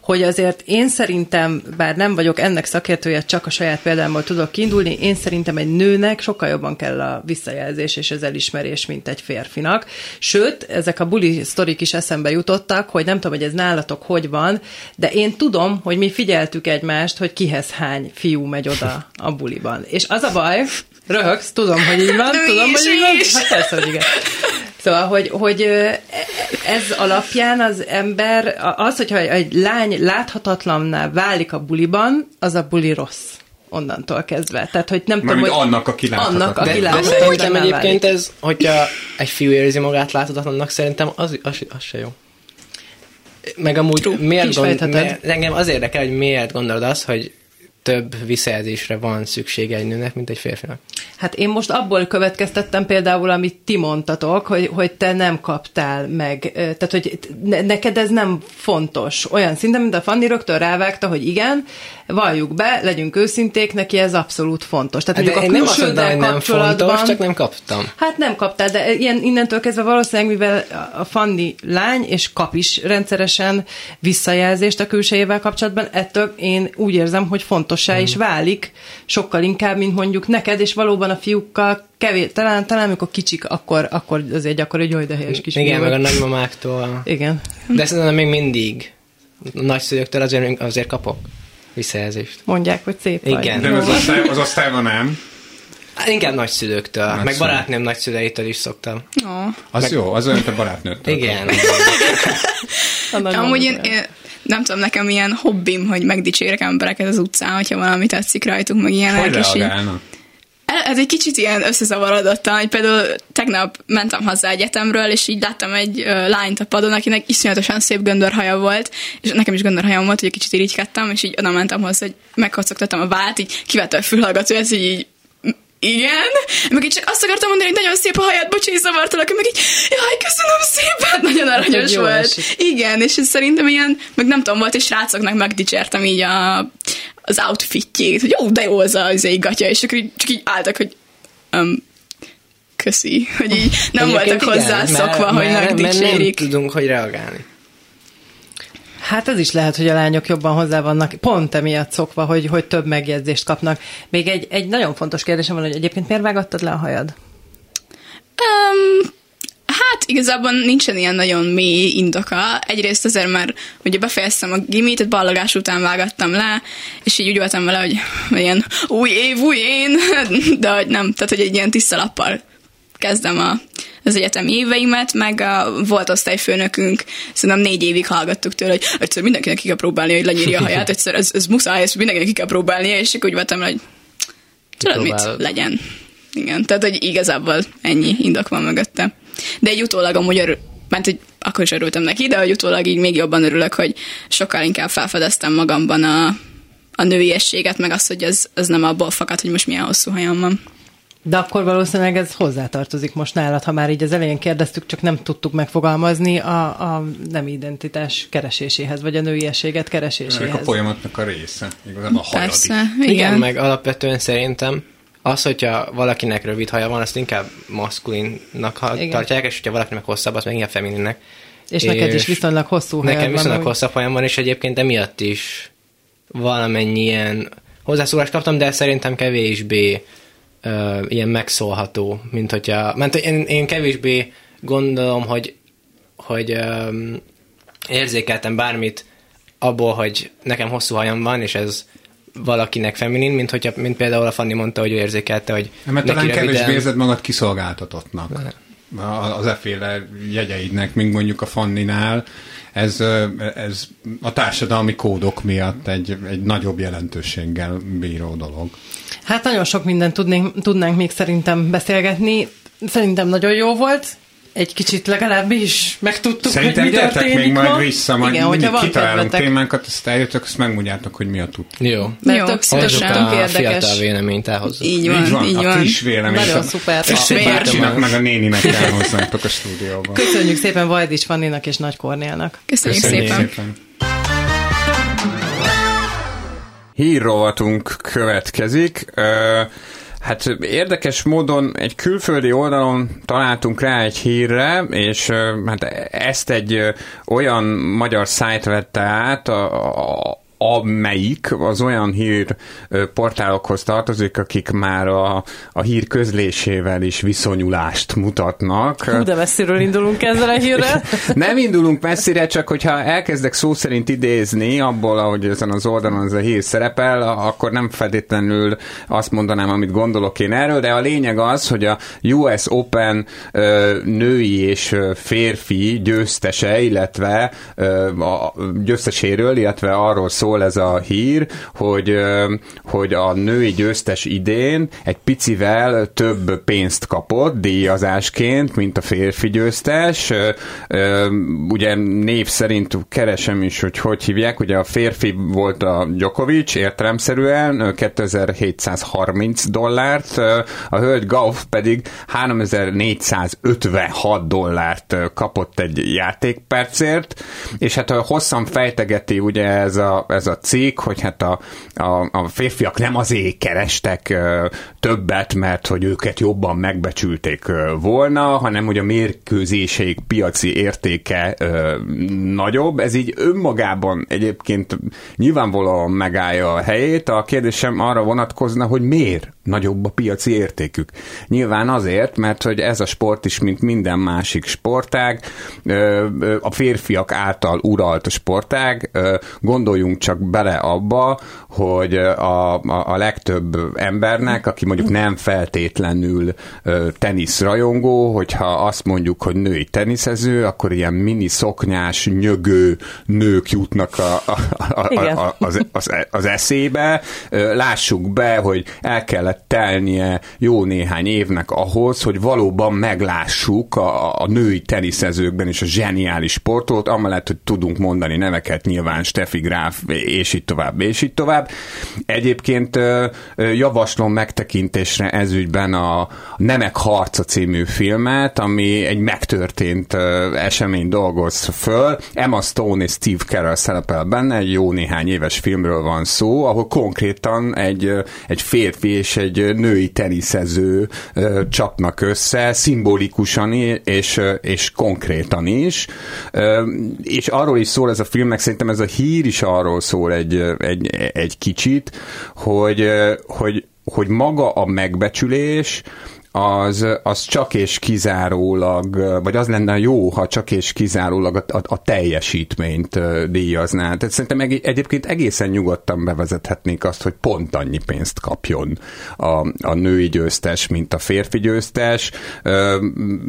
hogy azért én szerintem, bár nem vagyok ennek szakértője, csak a saját példámból tudok kiindulni, én szerintem egy nőnek sokkal jobban kell a visszajelzés és az elismerés, mint egy férfinak. Sőt, ezek a buli sztorik is eszembe jutottak, hogy nem tudom, hogy ez nálatok hogy van, de én tudom, hogy mi figyeltük egymást, hogy kihez hány fiú megy oda a buliban. És az a baj, röhögsz, tudom, hogy így van, tudom, hogy így van, hát persze, hogy igen. Szóval, hogy, hogy ez alapján az ember, az, hogyha egy lány láthatatlanná válik a buliban, az a buli rossz onnantól kezdve. Tehát, hogy nem tudom, hogy... annak, aki láthatatlan. Annak, aki de, de szerintem egyébként ez, hogyha egy fiú érzi magát láthatatlannak, szerintem az, az, az se jó. Meg amúgy True. miért, gond, miért, engem az érdekel, hogy miért gondolod azt, hogy több visszajelzésre van szüksége egy nőnek, mint egy férfinak. Hát én most abból következtettem például, amit ti mondtatok, hogy, hogy te nem kaptál meg, tehát hogy neked ez nem fontos. Olyan szinten, mint a Fanni rögtön rávágta, hogy igen, valljuk be, legyünk őszinték, neki ez abszolút fontos. Tehát de mondjuk a külsőddel nem kapcsolatban... Nem fontos, csak nem kaptam. Hát nem kaptál, de ilyen, innentől kezdve valószínűleg, mivel a Fanni lány, és kap is rendszeresen visszajelzést a külsejével kapcsolatban, ettől én úgy érzem, hogy fontossá hmm. is válik, sokkal inkább, mint mondjuk neked, és valóban a fiúkkal kevés, talán, talán amikor kicsik, akkor, akkor azért akkor egy olyan helyes kis Igen, meg a nagymamáktól. Igen. De szerintem még mindig nagyszülőktől azért, azért kapok visszajelzést. Mondják, hogy szép Igen. De az, osztály, az osztályban nem. Hát inkább nagyszülőktől, Nagyszülő. meg barátnőm nagyszüleitől is szoktam. Oh. Az meg... jó, az olyan, te barátnőtől. Igen. Amúgy én, én, nem tudom, nekem ilyen hobbim, hogy megdicsérek embereket az utcán, hogyha valami tetszik rajtuk, meg ilyenek. Hogy reagálnak? Ez egy kicsit ilyen összezavarodottan, hogy például tegnap mentem haza egyetemről, és így láttam egy uh, lányt a padon, akinek iszonyatosan szép göndörhaja volt, és nekem is göndörhajam volt, hogy egy kicsit irigykedtem, és így oda mentem hozzá, hogy megkocogtattam a vált, így kivette a fülhallgatóját, így, így igen, meg így csak azt akartam mondani, hogy nagyon szép a hajad, bocsi, zavartalak, meg így, jaj, köszönöm szépen, nagyon aranyos volt. Esik. Igen, és ez szerintem ilyen, meg nem tudom, volt, és srácoknak megdicsértem így a, az outfitjét, hogy jó, de jó az az egy gatya, és akkor így, csak így álltak, hogy um, köszi, hogy így nem Egyébként voltak igen, hozzászokva, hogy megdicsérik. Mert nem tudunk, hogy reagálni. Hát ez is lehet, hogy a lányok jobban hozzá vannak, pont emiatt szokva, hogy, hogy több megjegyzést kapnak. Még egy, egy nagyon fontos kérdésem van, hogy egyébként miért vágattad le a hajad? Um, hát igazából nincsen ilyen nagyon mély indoka. Egyrészt azért, mert ugye befejeztem a gimit, tehát ballagás után vágattam le, és így úgy voltam vele, hogy ilyen új év, új én, de hogy nem, tehát hogy egy ilyen tiszta lappal kezdem a, az egyetemi éveimet, meg a, volt osztályfőnökünk, szerintem négy évig hallgattuk tőle, hogy egyszer mindenkinek ki kell próbálni, hogy lenyírja a haját, egyszer ez, ez muszáj, ezt mindenkinek ki kell próbálnia, és akkor úgy voltam, hogy tudod mit, legyen. Igen, tehát hogy igazából ennyi indok van mögötte. De egy utólag amúgy örül, mert hogy akkor is örültem neki, de hogy utólag így még jobban örülök, hogy sokkal inkább felfedeztem magamban a, a nőiességet, meg azt, hogy ez, ez nem abból fakad, hogy most milyen hosszú hajam van. De akkor valószínűleg ez hozzátartozik most nálad, ha már így az elején kérdeztük, csak nem tudtuk megfogalmazni a, a nem identitás kereséséhez, vagy a nőiességet kereséséhez. A folyamatnak a része, igazából a Persze, igen. igen. meg alapvetően szerintem az, hogyha valakinek rövid haja van, azt inkább maszkulinnak igen. tartják, és hogyha valakinek hosszabb, az meg inkább femininnek. És, és neked is viszonylag hosszú hajad Nekem viszonylag van, hosszabb hajam van, és egyébként emiatt is valamennyi ilyen hozzászólást kaptam, de szerintem kevésbé ilyen megszólható, mint hogyha, mert én, én kevésbé gondolom, hogy, hogy um, érzékeltem bármit abból, hogy nekem hosszú hajam van, és ez valakinek feminin, mint, hogyha, mint például a Fanni mondta, hogy ő érzékelte, hogy Mert talán kevésbé érzed magad kiszolgáltatottnak az efféle jegyeidnek, mint mondjuk a Fanninál. Ez, ez a társadalmi kódok miatt egy, egy nagyobb jelentőséggel bíró dolog. Hát nagyon sok mindent tudnénk, tudnánk még szerintem beszélgetni. Szerintem nagyon jó volt egy kicsit legalábbis megtudtuk, Szerintem hogy mi történik még ma. majd vissza, majd Igen, mindig kitalálunk témákat, azt eljöttök, azt megmondjátok, hogy mi a tud. Jó. Mert jó, tök szívesen érdekes. fiatal véleményt elhozzuk. Így van, így van. így van. A friss vélemény. Nagyon szuper. És a bácsinak, meg a néninek elhozzátok a stúdióba. Köszönjük szépen Vajdics Fanninak és Nagy Kornélnak. Köszönjük, Köszönjük szépen. szépen. Hírrovatunk következik. Hát érdekes módon egy külföldi oldalon találtunk rá egy hírre, és hát ezt egy olyan magyar szájt vette át, a, a amelyik az olyan hír portálokhoz tartozik, akik már a, a hír közlésével is viszonyulást mutatnak. Hú, de messziről indulunk ezzel a hírrel. Nem indulunk messzire, csak hogyha elkezdek szó szerint idézni abból, ahogy ezen az oldalon ez a hír szerepel, akkor nem feltétlenül azt mondanám, amit gondolok én erről, de a lényeg az, hogy a US Open női és férfi győztese, illetve a győzteséről, illetve arról szó, szól ez a hír, hogy, hogy a női győztes idén egy picivel több pénzt kapott díjazásként, mint a férfi győztes. Ugye név szerint keresem is, hogy hogy hívják, ugye a férfi volt a Djokovic értelemszerűen 2730 dollárt, a hölgy Gauff pedig 3456 dollárt kapott egy játékpercért, és hát hosszan fejtegeti ugye ez a, ez a cikk, hogy hát a, a, a férfiak nem azért kerestek többet, mert hogy őket jobban megbecsülték volna, hanem hogy a mérkőzéseik piaci értéke nagyobb. Ez így önmagában egyébként nyilvánvalóan megállja a helyét. A kérdésem arra vonatkozna, hogy miért nagyobb a piaci értékük. Nyilván azért, mert hogy ez a sport is, mint minden másik sportág, a férfiak által uralt sportág, gondoljunk csak bele abba, hogy a, a, a legtöbb embernek, aki mondjuk nem feltétlenül teniszrajongó, hogyha azt mondjuk, hogy női teniszező, akkor ilyen mini szoknyás, nyögő nők jutnak a, a, a, a, az, az, az eszébe. Lássuk be, hogy el kellett telnie jó néhány évnek ahhoz, hogy valóban meglássuk a, a női teniszezőkben is a zseniális sportot, amellett, hogy tudunk mondani neveket, nyilván Steffi Graf, és így tovább, és így tovább. Egyébként javaslom megtekintésre ezügyben a Nemek harca című filmet, ami egy megtörtént esemény dolgoz föl. Emma Stone és Steve Carell szerepel benne, egy jó néhány éves filmről van szó, ahol konkrétan egy, egy férfi és egy női teniszező csapnak össze, szimbolikusan és, és konkrétan is. És arról is szól ez a film, meg szerintem ez a hír is arról szól egy, egy, egy kicsit, hogy, hogy, hogy maga a megbecsülés, az, az csak és kizárólag, vagy az lenne jó, ha csak és kizárólag a, a, a teljesítményt díjazná. Tehát szerintem egy, egyébként egészen nyugodtan bevezethetnék azt, hogy pont annyi pénzt kapjon a, a női győztes, mint a férfi győztes,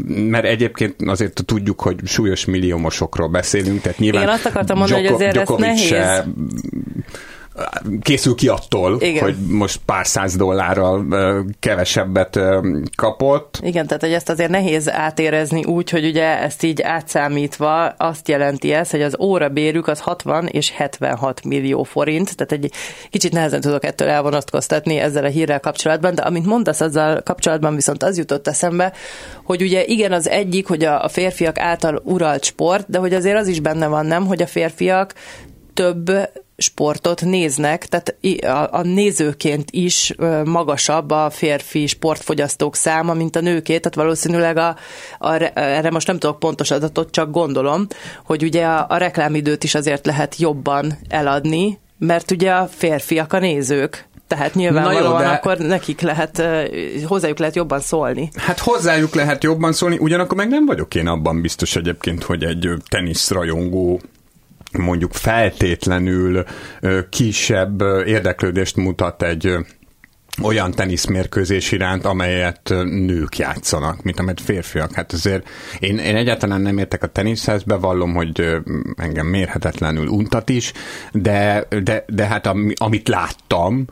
mert egyébként azért tudjuk, hogy súlyos milliómosokról beszélünk, tehát nyilván Én azt akartam mondani, hogy azért ez nehéz. Se, készül ki attól, Igen. hogy most pár száz dollárral kevesebbet kapott. Igen, tehát hogy ezt azért nehéz átérezni úgy, hogy ugye ezt így átszámítva azt jelenti ez, hogy az órabérük az 60 és 76 millió forint, tehát egy kicsit nehezen tudok ettől elvonatkoztatni ezzel a hírrel kapcsolatban, de amit mondasz azzal kapcsolatban viszont az jutott eszembe, hogy ugye igen az egyik, hogy a férfiak által uralt sport, de hogy azért az is benne van, nem, hogy a férfiak több sportot néznek, tehát a, a nézőként is magasabb a férfi sportfogyasztók száma, mint a nőké, tehát valószínűleg a, a, erre most nem tudok pontos adatot, csak gondolom, hogy ugye a, a reklámidőt is azért lehet jobban eladni, mert ugye a férfiak a nézők, tehát nyilvánvalóan jó, de... akkor nekik lehet, hozzájuk lehet jobban szólni. Hát hozzájuk lehet jobban szólni, ugyanakkor meg nem vagyok én abban biztos egyébként, hogy egy teniszrajongó mondjuk feltétlenül kisebb érdeklődést mutat egy olyan teniszmérkőzés iránt, amelyet nők játszanak, mint amelyet férfiak. Hát azért én, én egyáltalán nem értek a teniszhez, bevallom, hogy engem mérhetetlenül untat is, de, de, de hát amit láttam,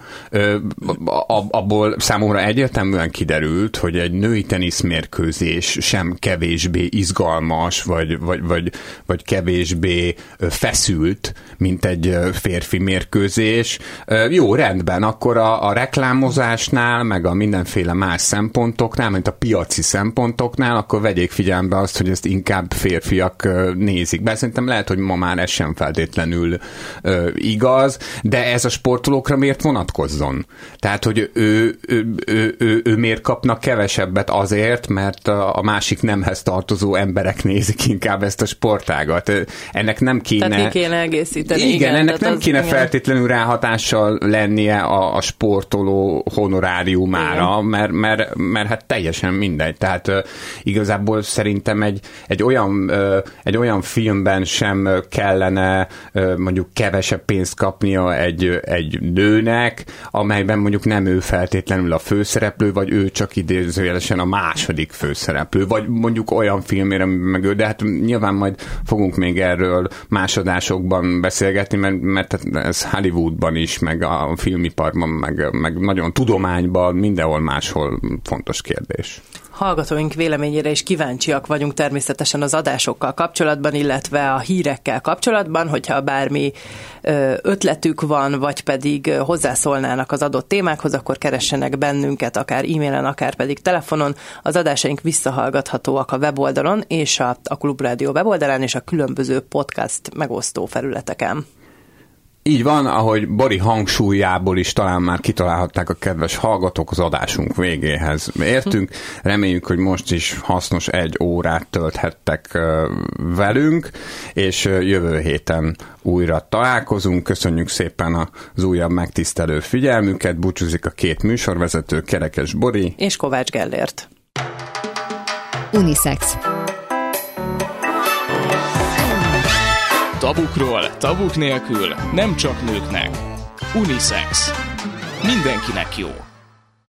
abból számomra egyértelműen kiderült, hogy egy női teniszmérkőzés sem kevésbé izgalmas, vagy, vagy, vagy, vagy kevésbé feszült, mint egy férfi mérkőzés. Jó, rendben, akkor a, a reklámoz promózásnál, meg a mindenféle más szempontoknál, mint a piaci szempontoknál, akkor vegyék figyelembe azt, hogy ezt inkább férfiak nézik. Bár szerintem lehet, hogy ma már ez sem feltétlenül ö, igaz, de ez a sportolókra miért vonatkozzon? Tehát, hogy ő, ő, ő, ő, ő miért kapnak kevesebbet azért, mert a másik nemhez tartozó emberek nézik inkább ezt a sportágat. Ennek nem kéne... Tehát kéne egészíteni. Igen, igen ennek nem kéne igen. feltétlenül ráhatással lennie a, a sportoló honoráriumára, mert, mert, mert hát teljesen mindegy. Tehát igazából szerintem egy, egy, olyan, egy olyan filmben sem kellene mondjuk kevesebb pénzt kapnia egy, egy nőnek, amelyben mondjuk nem ő feltétlenül a főszereplő, vagy ő csak idézőjelesen a második főszereplő, vagy mondjuk olyan filmére, meg ő, de hát nyilván majd fogunk még erről másodásokban beszélgetni, mert, mert ez Hollywoodban is, meg a filmiparban, meg, meg nagyon tudományban, mindenhol máshol fontos kérdés hallgatóink véleményére is kíváncsiak vagyunk természetesen az adásokkal kapcsolatban, illetve a hírekkel kapcsolatban, hogyha bármi ötletük van, vagy pedig hozzászólnának az adott témákhoz, akkor keressenek bennünket, akár e-mailen, akár pedig telefonon. Az adásaink visszahallgathatóak a weboldalon és a, a Klubrádió weboldalán és a különböző podcast megosztó felületeken. Így van, ahogy Bori hangsúlyából is talán már kitalálhatták a kedves hallgatók az adásunk végéhez. Értünk, reméljük, hogy most is hasznos egy órát tölthettek velünk, és jövő héten újra találkozunk. Köszönjük szépen az újabb megtisztelő figyelmüket. Búcsúzik a két műsorvezető, Kerekes Bori és Kovács Gellért. Unisex Tabukról, tabuk nélkül, nem csak nőknek. Unisex. Mindenkinek jó.